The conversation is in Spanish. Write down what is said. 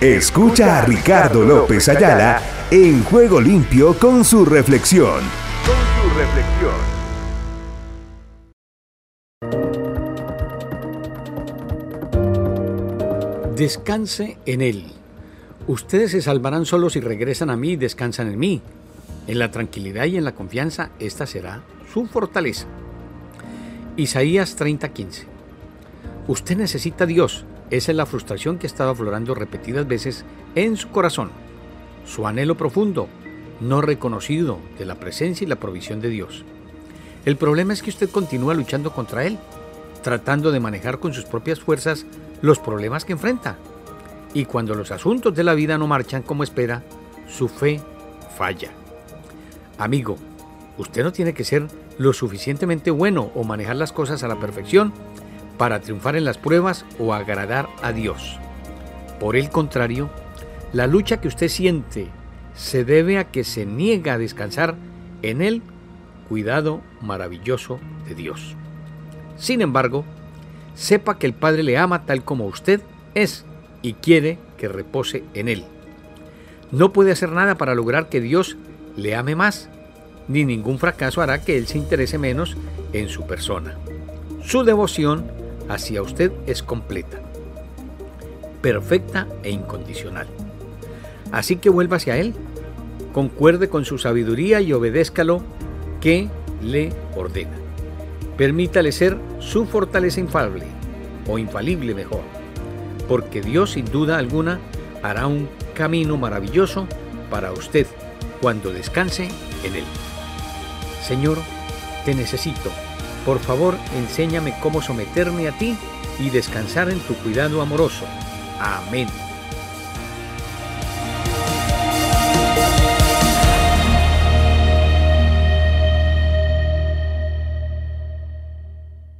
Escucha a Ricardo López Ayala en Juego Limpio con su reflexión. Con su reflexión. Descanse en Él. Ustedes se salvarán solos si regresan a mí y descansan en mí. En la tranquilidad y en la confianza, esta será su fortaleza. Isaías 30:15. Usted necesita a Dios. Esa es la frustración que ha estado aflorando repetidas veces en su corazón. Su anhelo profundo, no reconocido de la presencia y la provisión de Dios. El problema es que usted continúa luchando contra Él, tratando de manejar con sus propias fuerzas los problemas que enfrenta. Y cuando los asuntos de la vida no marchan como espera, su fe falla. Amigo, usted no tiene que ser lo suficientemente bueno o manejar las cosas a la perfección para triunfar en las pruebas o agradar a Dios. Por el contrario, la lucha que usted siente se debe a que se niega a descansar en el cuidado maravilloso de Dios. Sin embargo, sepa que el Padre le ama tal como usted es y quiere que repose en Él. No puede hacer nada para lograr que Dios le ame más, ni ningún fracaso hará que Él se interese menos en su persona. Su devoción hacia usted es completa, perfecta e incondicional. Así que vuelva hacia Él, concuerde con su sabiduría y obedézcalo que le ordena. Permítale ser su fortaleza infalible, o infalible mejor, porque Dios sin duda alguna hará un camino maravilloso para usted cuando descanse en él. Señor, te necesito. Por favor, enséñame cómo someterme a ti y descansar en tu cuidado amoroso. Amén.